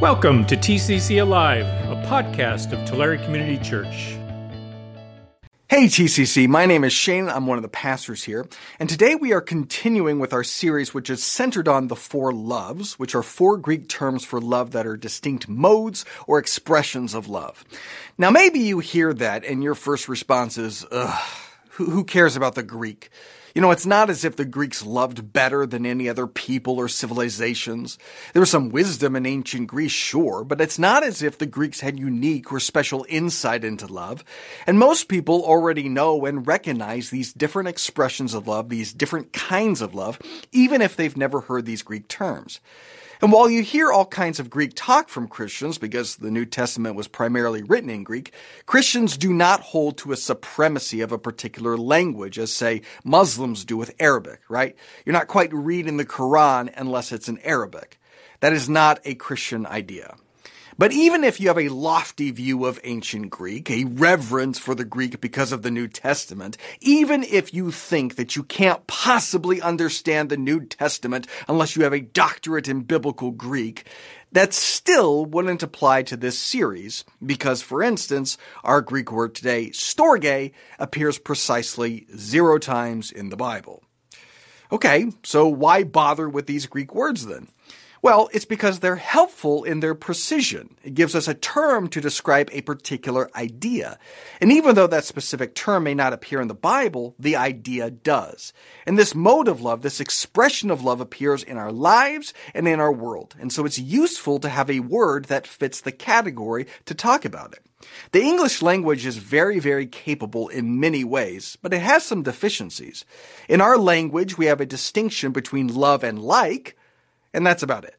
Welcome to TCC Alive, a podcast of Tulare Community Church. Hey TCC, my name is Shane. I'm one of the pastors here. And today we are continuing with our series, which is centered on the four loves, which are four Greek terms for love that are distinct modes or expressions of love. Now, maybe you hear that and your first response is, ugh, who cares about the Greek? You know, it's not as if the Greeks loved better than any other people or civilizations. There was some wisdom in ancient Greece, sure, but it's not as if the Greeks had unique or special insight into love. And most people already know and recognize these different expressions of love, these different kinds of love, even if they've never heard these Greek terms. And while you hear all kinds of Greek talk from Christians, because the New Testament was primarily written in Greek, Christians do not hold to a supremacy of a particular language, as say Muslims do with Arabic, right? You're not quite reading the Quran unless it's in Arabic. That is not a Christian idea. But even if you have a lofty view of ancient Greek, a reverence for the Greek because of the New Testament, even if you think that you can't possibly understand the New Testament unless you have a doctorate in biblical Greek, that still wouldn't apply to this series, because for instance, our Greek word today, storge, appears precisely zero times in the Bible. Okay, so why bother with these Greek words then? Well, it's because they're helpful in their precision. It gives us a term to describe a particular idea. And even though that specific term may not appear in the Bible, the idea does. And this mode of love, this expression of love appears in our lives and in our world. And so it's useful to have a word that fits the category to talk about it. The English language is very, very capable in many ways, but it has some deficiencies. In our language, we have a distinction between love and like, and that's about it.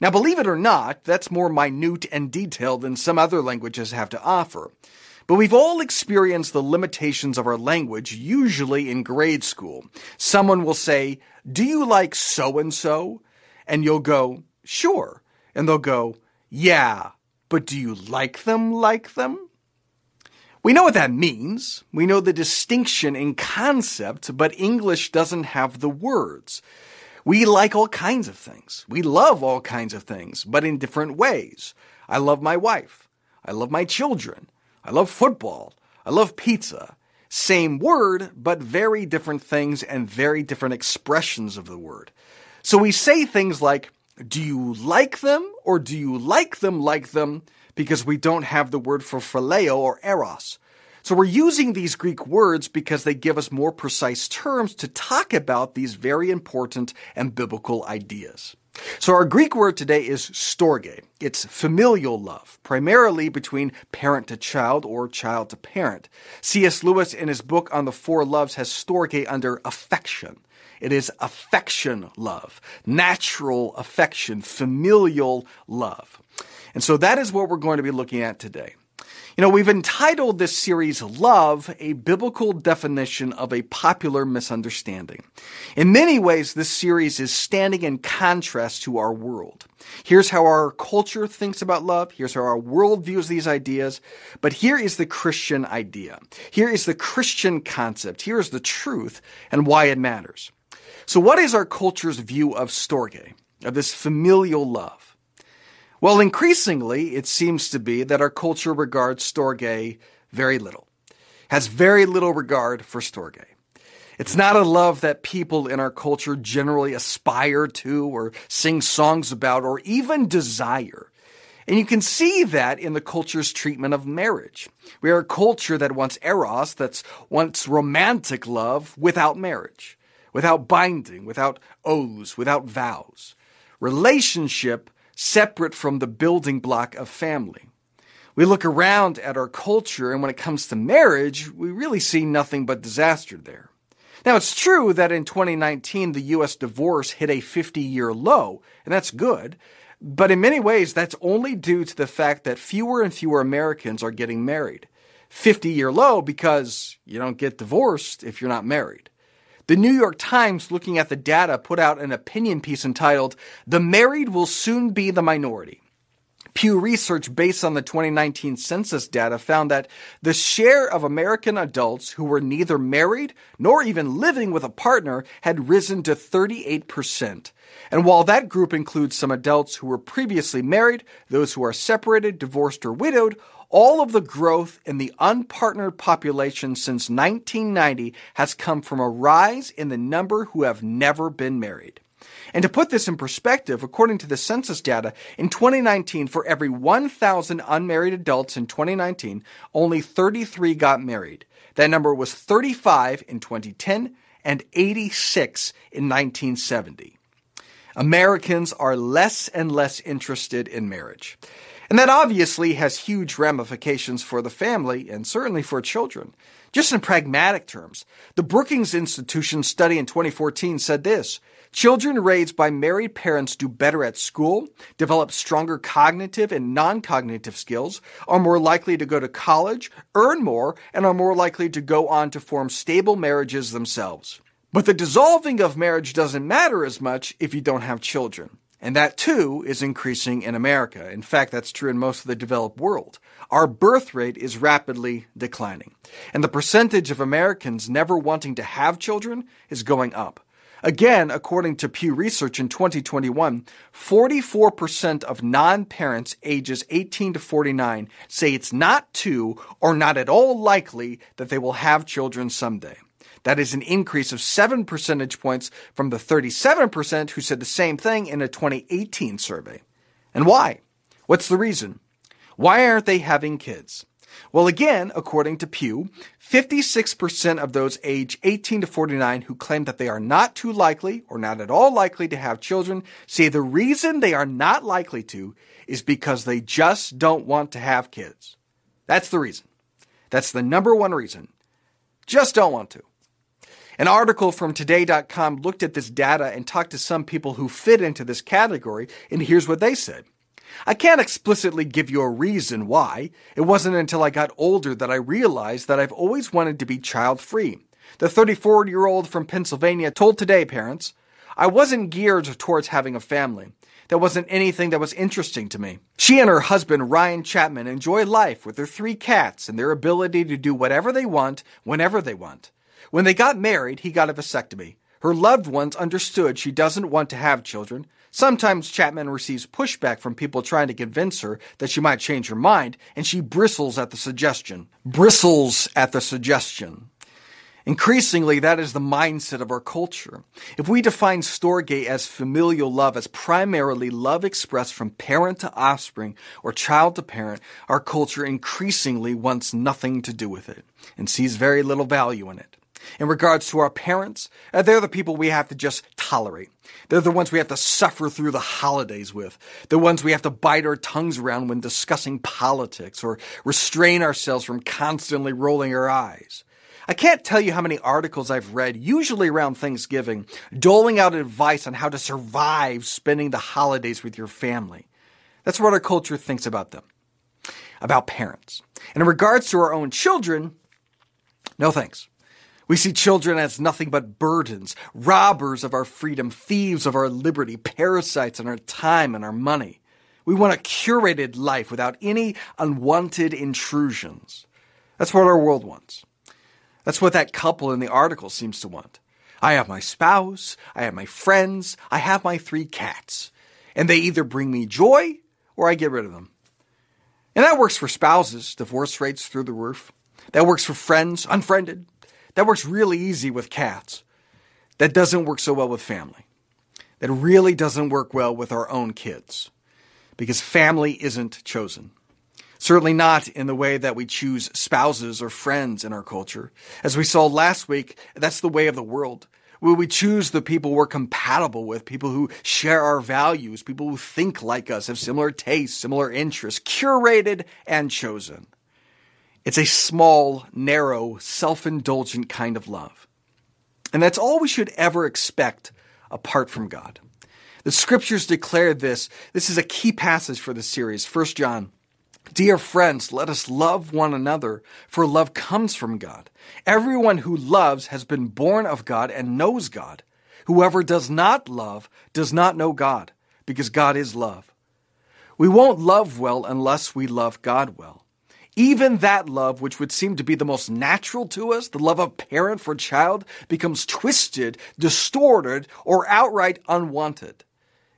Now, believe it or not, that's more minute and detailed than some other languages have to offer. But we've all experienced the limitations of our language, usually in grade school. Someone will say, Do you like so and so? And you'll go, Sure. And they'll go, Yeah, but do you like them like them? We know what that means. We know the distinction in concept, but English doesn't have the words. We like all kinds of things. We love all kinds of things, but in different ways. I love my wife. I love my children. I love football. I love pizza. Same word, but very different things and very different expressions of the word. So we say things like, do you like them or do you like them like them? Because we don't have the word for phileo or eros. So we're using these Greek words because they give us more precise terms to talk about these very important and biblical ideas. So our Greek word today is storge. It's familial love, primarily between parent to child or child to parent. C.S. Lewis in his book on the four loves has storge under affection. It is affection love, natural affection, familial love. And so that is what we're going to be looking at today. You know, we've entitled this series Love, a biblical definition of a popular misunderstanding. In many ways, this series is standing in contrast to our world. Here's how our culture thinks about love. Here's how our world views these ideas. But here is the Christian idea. Here is the Christian concept. Here is the truth and why it matters. So what is our culture's view of storge, of this familial love? Well, increasingly, it seems to be that our culture regards storge very little, has very little regard for storge. It's not a love that people in our culture generally aspire to or sing songs about or even desire. And you can see that in the culture's treatment of marriage. We are a culture that wants eros, that wants romantic love without marriage, without binding, without oaths, without vows. Relationship separate from the building block of family. We look around at our culture, and when it comes to marriage, we really see nothing but disaster there. Now, it's true that in 2019, the U.S. divorce hit a 50 year low, and that's good. But in many ways, that's only due to the fact that fewer and fewer Americans are getting married. 50 year low because you don't get divorced if you're not married. The New York Times, looking at the data, put out an opinion piece entitled, The Married Will Soon Be the Minority. Pew Research, based on the 2019 census data, found that the share of American adults who were neither married nor even living with a partner had risen to 38%. And while that group includes some adults who were previously married, those who are separated, divorced, or widowed, all of the growth in the unpartnered population since 1990 has come from a rise in the number who have never been married. And to put this in perspective, according to the census data, in 2019, for every 1,000 unmarried adults in 2019, only 33 got married. That number was 35 in 2010 and 86 in 1970. Americans are less and less interested in marriage. And that obviously has huge ramifications for the family and certainly for children. Just in pragmatic terms, the Brookings Institution study in 2014 said this Children raised by married parents do better at school, develop stronger cognitive and non cognitive skills, are more likely to go to college, earn more, and are more likely to go on to form stable marriages themselves. But the dissolving of marriage doesn't matter as much if you don't have children. And that too is increasing in America. In fact, that's true in most of the developed world. Our birth rate is rapidly declining. And the percentage of Americans never wanting to have children is going up. Again, according to Pew Research in 2021, 44% of non-parents ages 18 to 49 say it's not too or not at all likely that they will have children someday. That is an increase of 7 percentage points from the 37% who said the same thing in a 2018 survey. And why? What's the reason? Why aren't they having kids? Well, again, according to Pew, 56% of those age 18 to 49 who claim that they are not too likely or not at all likely to have children say the reason they are not likely to is because they just don't want to have kids. That's the reason. That's the number one reason. Just don't want to. An article from today.com looked at this data and talked to some people who fit into this category, and here's what they said. I can't explicitly give you a reason why. It wasn't until I got older that I realized that I've always wanted to be child free. The 34 year old from Pennsylvania told Today parents, I wasn't geared towards having a family. There wasn't anything that was interesting to me. She and her husband, Ryan Chapman, enjoy life with their three cats and their ability to do whatever they want, whenever they want. When they got married, he got a vasectomy. Her loved ones understood she doesn't want to have children. Sometimes Chapman receives pushback from people trying to convince her that she might change her mind, and she bristles at the suggestion. Bristles at the suggestion. Increasingly, that is the mindset of our culture. If we define Storge as familial love as primarily love expressed from parent to offspring or child to parent, our culture increasingly wants nothing to do with it and sees very little value in it. In regards to our parents, uh, they're the people we have to just tolerate. They're the ones we have to suffer through the holidays with. The ones we have to bite our tongues around when discussing politics or restrain ourselves from constantly rolling our eyes. I can't tell you how many articles I've read, usually around Thanksgiving, doling out advice on how to survive spending the holidays with your family. That's what our culture thinks about them, about parents. And in regards to our own children, no thanks. We see children as nothing but burdens, robbers of our freedom, thieves of our liberty, parasites on our time and our money. We want a curated life without any unwanted intrusions. That's what our world wants. That's what that couple in the article seems to want. I have my spouse, I have my friends, I have my three cats. And they either bring me joy or I get rid of them. And that works for spouses, divorce rates through the roof. That works for friends, unfriended, that works really easy with cats. That doesn't work so well with family. That really doesn't work well with our own kids. Because family isn't chosen. Certainly not in the way that we choose spouses or friends in our culture. As we saw last week, that's the way of the world. Where we choose the people we're compatible with, people who share our values, people who think like us, have similar tastes, similar interests, curated and chosen. It's a small, narrow, self-indulgent kind of love. And that's all we should ever expect apart from God. The scriptures declare this. This is a key passage for the series, 1 John. Dear friends, let us love one another, for love comes from God. Everyone who loves has been born of God and knows God. Whoever does not love does not know God, because God is love. We won't love well unless we love God well. Even that love, which would seem to be the most natural to us, the love of parent for child, becomes twisted, distorted, or outright unwanted.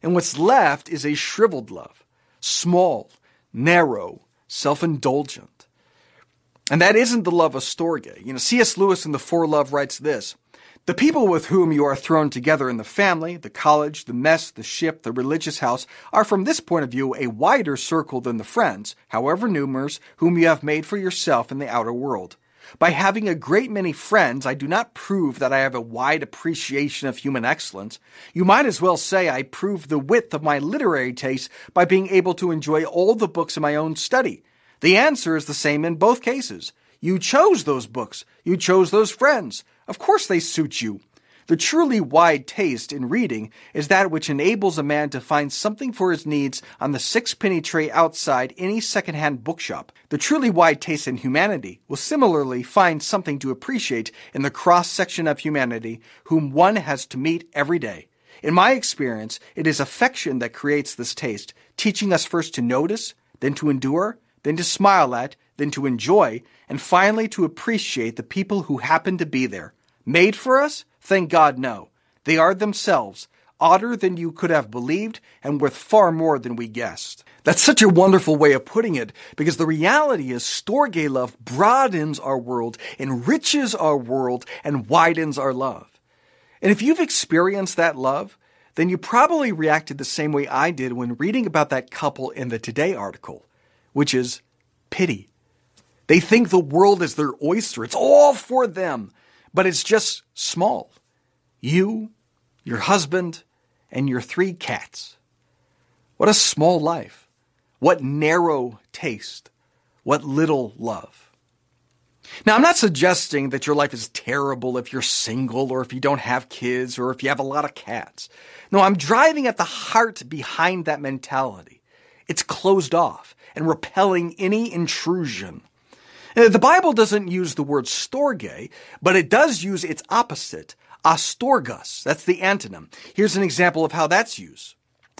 And what's left is a shriveled love, small, narrow, self-indulgent. And that isn't the love of Storge. You know, C.S. Lewis in The Four Love writes this, the people with whom you are thrown together in the family, the college, the mess, the ship, the religious house are from this point of view a wider circle than the friends, however numerous, whom you have made for yourself in the outer world. By having a great many friends, I do not prove that I have a wide appreciation of human excellence. You might as well say I prove the width of my literary taste by being able to enjoy all the books in my own study. The answer is the same in both cases. You chose those books. You chose those friends. Of course they suit you. The truly wide taste in reading is that which enables a man to find something for his needs on the sixpenny tray outside any second-hand bookshop. The truly wide taste in humanity will similarly find something to appreciate in the cross-section of humanity whom one has to meet every day. In my experience, it is affection that creates this taste, teaching us first to notice, then to endure, then to smile at, then to enjoy, and finally to appreciate the people who happen to be there. Made for us? Thank God, no. They are themselves, odder than you could have believed, and worth far more than we guessed. That's such a wonderful way of putting it, because the reality is Storge love broadens our world, enriches our world, and widens our love. And if you've experienced that love, then you probably reacted the same way I did when reading about that couple in the Today article, which is pity. They think the world is their oyster. It's all for them but it's just small. You, your husband, and your three cats. What a small life. What narrow taste. What little love. Now, I'm not suggesting that your life is terrible if you're single or if you don't have kids or if you have a lot of cats. No, I'm driving at the heart behind that mentality. It's closed off and repelling any intrusion. Uh, the Bible doesn't use the word storge, but it does use its opposite, astorgos. That's the antonym. Here's an example of how that's used.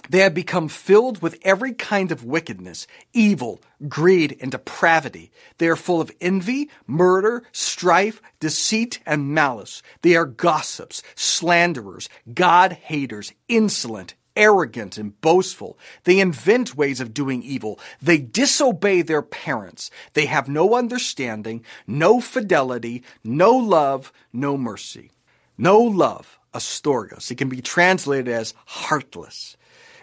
They have become filled with every kind of wickedness, evil, greed, and depravity. They are full of envy, murder, strife, deceit, and malice. They are gossips, slanderers, God haters, insolent, arrogant and boastful. They invent ways of doing evil. They disobey their parents. They have no understanding, no fidelity, no love, no mercy. No love, astorgos. It can be translated as heartless.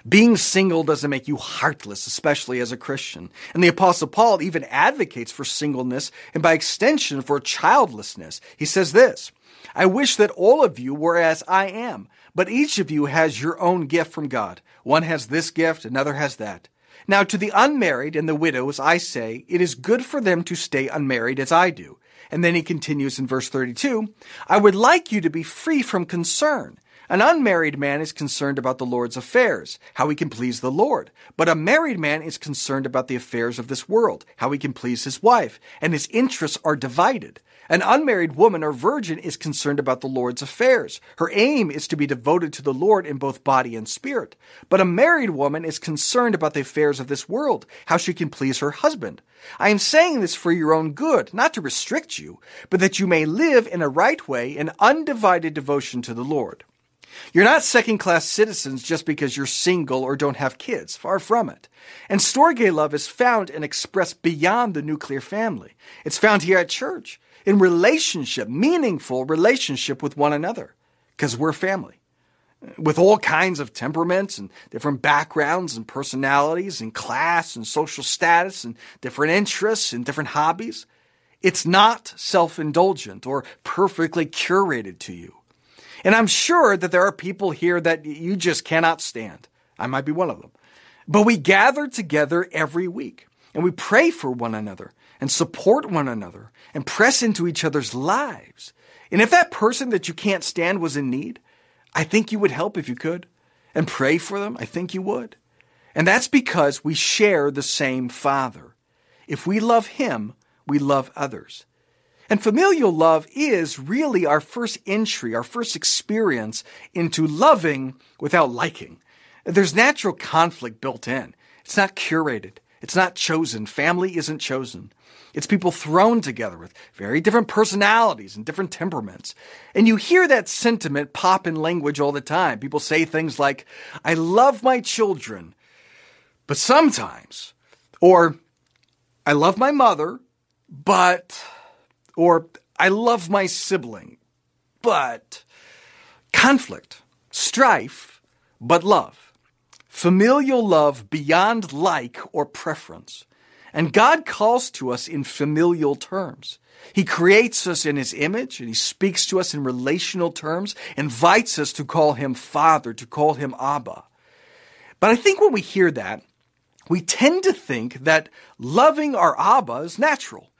Being single doesn't make you heartless, especially as a Christian. And the apostle Paul even advocates for singleness and by extension for childlessness. He says this, I wish that all of you were as I am, but each of you has your own gift from God. One has this gift, another has that. Now to the unmarried and the widows I say, it is good for them to stay unmarried as I do. And then he continues in verse 32, I would like you to be free from concern. An unmarried man is concerned about the Lord's affairs, how he can please the Lord. But a married man is concerned about the affairs of this world, how he can please his wife, and his interests are divided. An unmarried woman or virgin is concerned about the Lord's affairs. Her aim is to be devoted to the Lord in both body and spirit. But a married woman is concerned about the affairs of this world, how she can please her husband. I am saying this for your own good, not to restrict you, but that you may live in a right way in undivided devotion to the Lord. You're not second class citizens just because you're single or don't have kids. Far from it. And Storge love is found and expressed beyond the nuclear family. It's found here at church in relationship, meaningful relationship with one another, because we're family. With all kinds of temperaments and different backgrounds and personalities and class and social status and different interests and different hobbies. It's not self-indulgent or perfectly curated to you. And I'm sure that there are people here that you just cannot stand. I might be one of them. But we gather together every week and we pray for one another and support one another and press into each other's lives. And if that person that you can't stand was in need, I think you would help if you could and pray for them. I think you would. And that's because we share the same Father. If we love Him, we love others. And familial love is really our first entry, our first experience into loving without liking. There's natural conflict built in. It's not curated. It's not chosen. Family isn't chosen. It's people thrown together with very different personalities and different temperaments. And you hear that sentiment pop in language all the time. People say things like, I love my children, but sometimes, or I love my mother, but, or I love my sibling, but conflict, strife, but love. Familial love beyond like or preference. And God calls to us in familial terms. He creates us in His image and He speaks to us in relational terms, invites us to call Him Father, to call Him Abba. But I think when we hear that, we tend to think that loving our Abba is natural,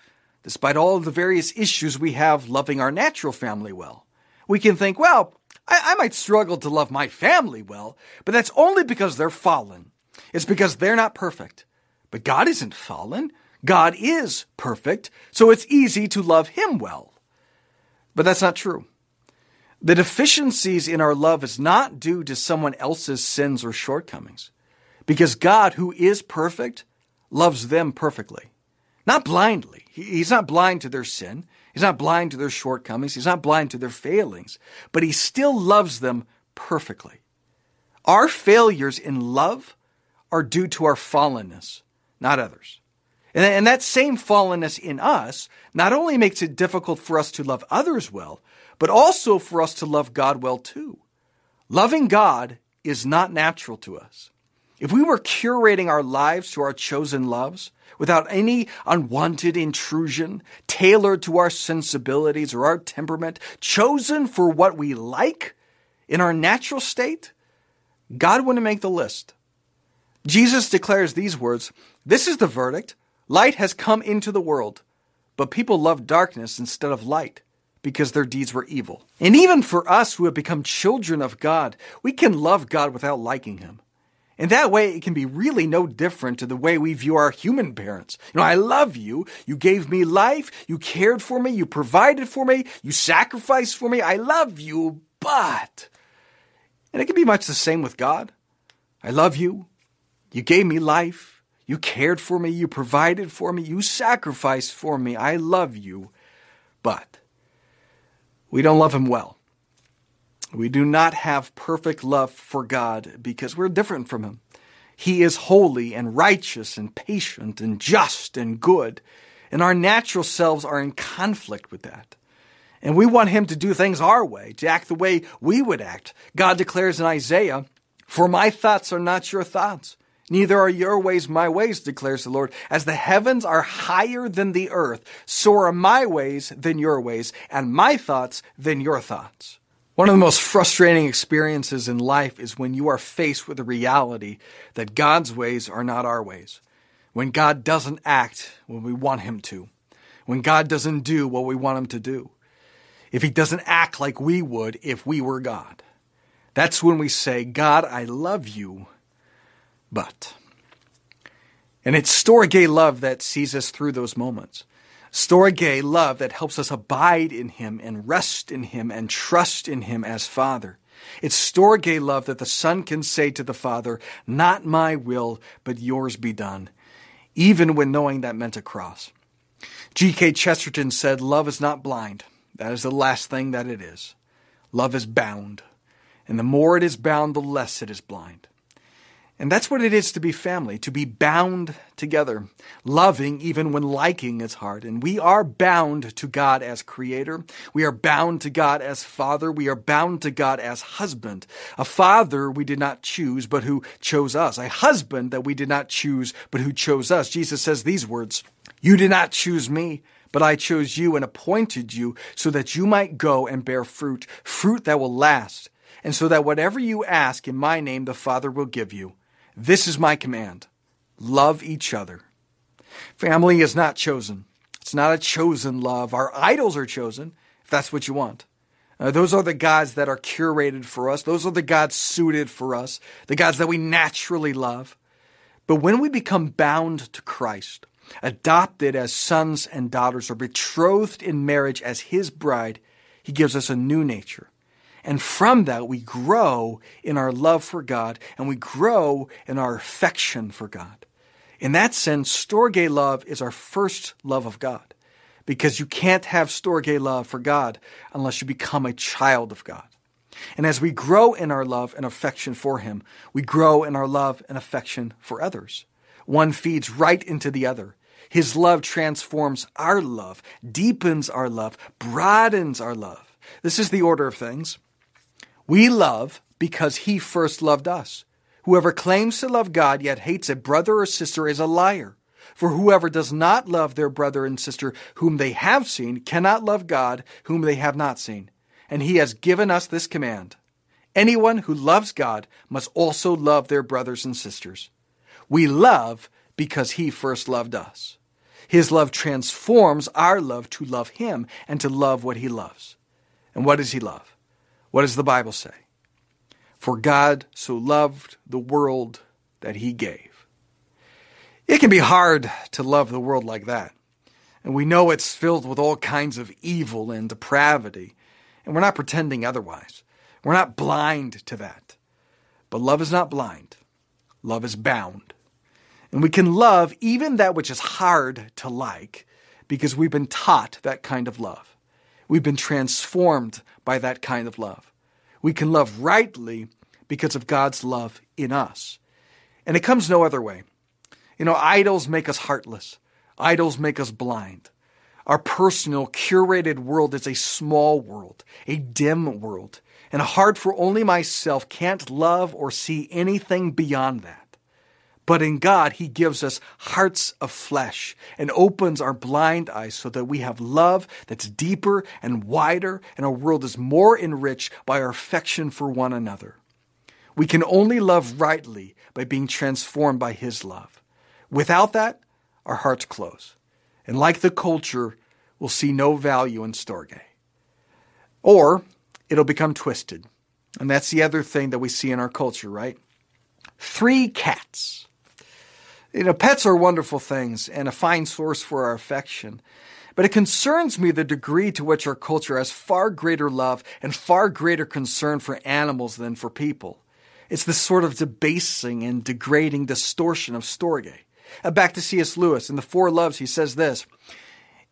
despite all of the various issues we have loving our natural family well. We can think, well, I, I might struggle to love my family well, but that's only because they're fallen. It's because they're not perfect. But God isn't fallen. God is perfect, so it's easy to love Him well. But that's not true. The deficiencies in our love is not due to someone else's sins or shortcomings, because God, who is perfect, loves them perfectly. Not blindly. He's not blind to their sin. He's not blind to their shortcomings. He's not blind to their failings, but He still loves them perfectly. Our failures in love are due to our fallenness not others. And, that same fallenness in us not only makes it difficult for us to love others well, but also for us to love God well too. Loving God is not natural to us. If we were curating our lives to our chosen loves without any unwanted intrusion, tailored to our sensibilities or our temperament, chosen for what we like in our natural state, God wouldn't make the list. Jesus declares these words This is the verdict light has come into the world, but people love darkness instead of light because their deeds were evil. And even for us who have become children of God, we can love God without liking Him. In that way, it can be really no different to the way we view our human parents. You know, I love you. You gave me life. You cared for me. You provided for me. You sacrificed for me. I love you, but. And it can be much the same with God. I love you. You gave me life. You cared for me. You provided for me. You sacrificed for me. I love you. But we don't love Him well. We do not have perfect love for God because we're different from Him. He is holy and righteous and patient and just and good. And our natural selves are in conflict with that. And we want Him to do things our way, to act the way we would act. God declares in Isaiah, For my thoughts are not your thoughts, Neither are your ways my ways, declares the Lord. As the heavens are higher than the earth, so are my ways than your ways, and my thoughts than your thoughts. One of the most frustrating experiences in life is when you are faced with the reality that God's ways are not our ways. When God doesn't act when we want Him to. When God doesn't do what we want Him to do. If He doesn't act like we would if we were God. That's when we say, God, I love you but. And it's Storge love that sees us through those moments. Storge love that helps us abide in Him and rest in Him and trust in Him as Father. It's Storge love that the Son can say to the Father, Not my will, but yours be done, even when knowing that meant a cross. G.K. Chesterton said, Love is not blind. That is the last thing that it is. Love is bound. And the more it is bound, the less it is blind. And that's what it is to be family, to be bound together, loving even when liking is hard. And we are bound to God as creator. We are bound to God as father. We are bound to God as husband. A father we did not choose, but who chose us. A husband that we did not choose, but who chose us. Jesus says these words, You did not choose me, but I chose you and appointed you so that you might go and bear fruit, fruit that will last. And so that whatever you ask in my name, the Father will give you. This is my command love each other. Family is not chosen. It's not a chosen love. Our idols are chosen, if that's what you want. Uh, those are the gods that are curated for us. Those are the gods suited for us, the gods that we naturally love. But when we become bound to Christ, adopted as sons and daughters, or betrothed in marriage as his bride, he gives us a new nature And from that, we grow in our love for God and we grow in our affection for God. In that sense, Storge love is our first love of God because you can't have Storge love for God unless you become a child of God. And as we grow in our love and affection for Him, we grow in our love and affection for others. One feeds right into the other. His love transforms our love, deepens our love, broadens our love. This is the order of things. We love because He first loved us. Whoever claims to love God yet hates a brother or sister is a liar. For whoever does not love their brother and sister whom they have seen cannot love God whom they have not seen. And he has given us this command. Anyone who loves God must also love their brothers and sisters. We love because he first loved us. His love transforms our love to love him and to love what he loves. And what does he love? What does the Bible say? For God so loved the world that he gave. It can be hard to love the world like that. And we know it's filled with all kinds of evil and depravity. And we're not pretending otherwise. We're not blind to that. But love is not blind, love is bound. And we can love even that which is hard to like because we've been taught that kind of love. We've been transformed by that kind of love. We can love rightly because of God's love in us. And it comes no other way. You know, idols make us heartless, idols make us blind. Our personal, curated world is a small world, a dim world, and a heart for only myself can't love or see anything beyond that. But in God, He gives us hearts of flesh and opens our blind eyes so that we have love that's deeper and wider, and our world is more enriched by our affection for one another. We can only love rightly by being transformed by His love. Without that, our hearts close. And like the culture, we'll see no value in Storge. Or it'll become twisted. And that's the other thing that we see in our culture, right? Three cats. You know, pets are wonderful things and a fine source for our affection. But it concerns me the degree to which our culture has far greater love and far greater concern for animals than for people. It's this sort of debasing and degrading distortion of Storge. Uh, back to C.S. Lewis in The Four Loves, he says this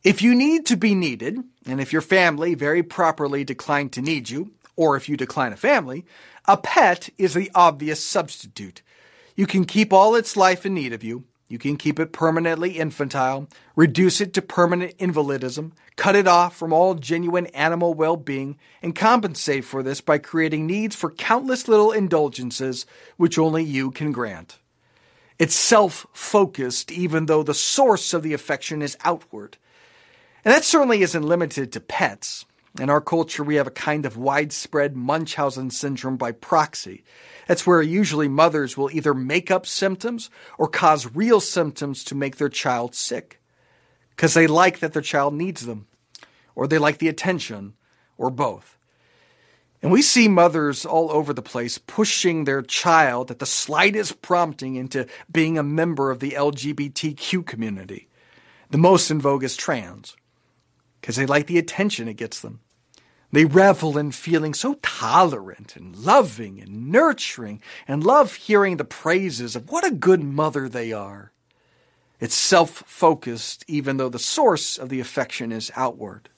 If you need to be needed, and if your family very properly decline to need you, or if you decline a family, a pet is the obvious substitute. You can keep all its life in need of you, you can keep it permanently infantile, reduce it to permanent invalidism, cut it off from all genuine animal well being, and compensate for this by creating needs for countless little indulgences which only you can grant. It's self focused, even though the source of the affection is outward. And that certainly isn't limited to pets. In our culture, we have a kind of widespread Munchausen syndrome by proxy. That's where usually mothers will either make up symptoms or cause real symptoms to make their child sick. Because they like that their child needs them, or they like the attention, or both. And we see mothers all over the place pushing their child at the slightest prompting into being a member of the LGBTQ community. The most in vogue is trans, because they like the attention it gets them. They revel in feeling so tolerant and loving and nurturing and love hearing the praises of what a good mother they are. It's self focused, even though the source of the affection is outward.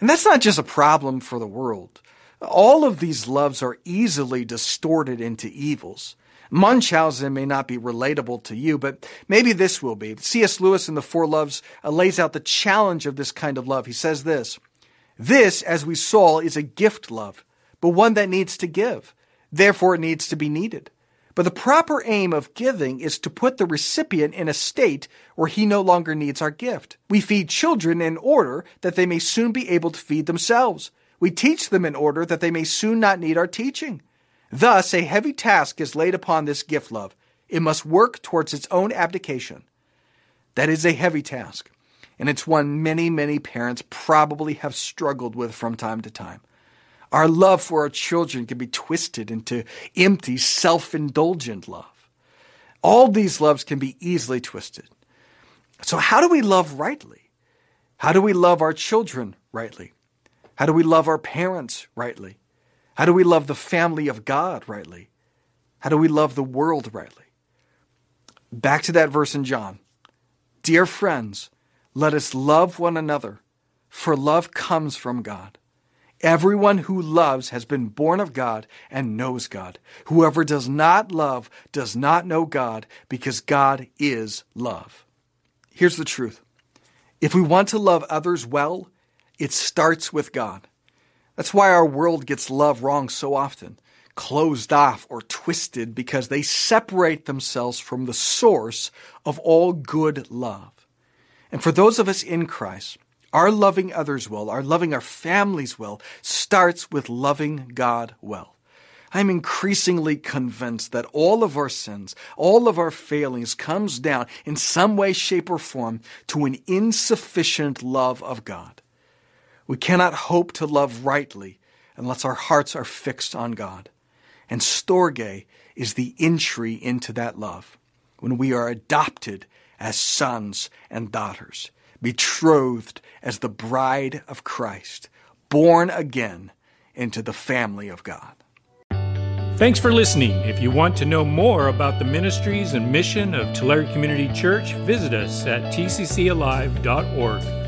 And that's not just a problem for the world. All of these loves are easily distorted into evils. Munchausen may not be relatable to you, but maybe this will be. C.S. Lewis in The Four Loves uh, lays out the challenge of this kind of love. He says this this, as we saw, is a gift love, but one that needs to give. Therefore, it needs to be needed. But the proper aim of giving is to put the recipient in a state where he no longer needs our gift. We feed children in order that they may soon be able to feed themselves. We teach them in order that they may soon not need our teaching. Thus, a heavy task is laid upon this gift love. It must work towards its own abdication. That is a heavy task and it's one many, many parents probably have struggled with from time to time. Our love for our children can be twisted into empty, self indulgent love. All these loves can be easily twisted. So, how do we love rightly? How do we love our children rightly? How do we love our parents rightly? How do we love the family of God rightly? How do we love the world rightly? Back to that verse in John. Dear friends, let us love one another, for love comes from God. Everyone who loves has been born of God and knows God. Whoever does not love does not know God, because God is love. Here's the truth if we want to love others well, it starts with God. That's why our world gets love wrong so often, closed off or twisted because they separate themselves from the source of all good love. And for those of us in Christ, our loving others well, our loving our families well, starts with loving God well. I'm increasingly convinced that all of our sins, all of our failings comes down in some way, shape, or form to an insufficient love of God. We cannot hope to love rightly unless our hearts are fixed on God. And Storge is the entry into that love when we are adopted as sons and daughters, betrothed as the bride of Christ, born again into the family of God. Thanks for listening. If you want to know more about the ministries and mission of Tulare Community Church, visit us at tccalive.org.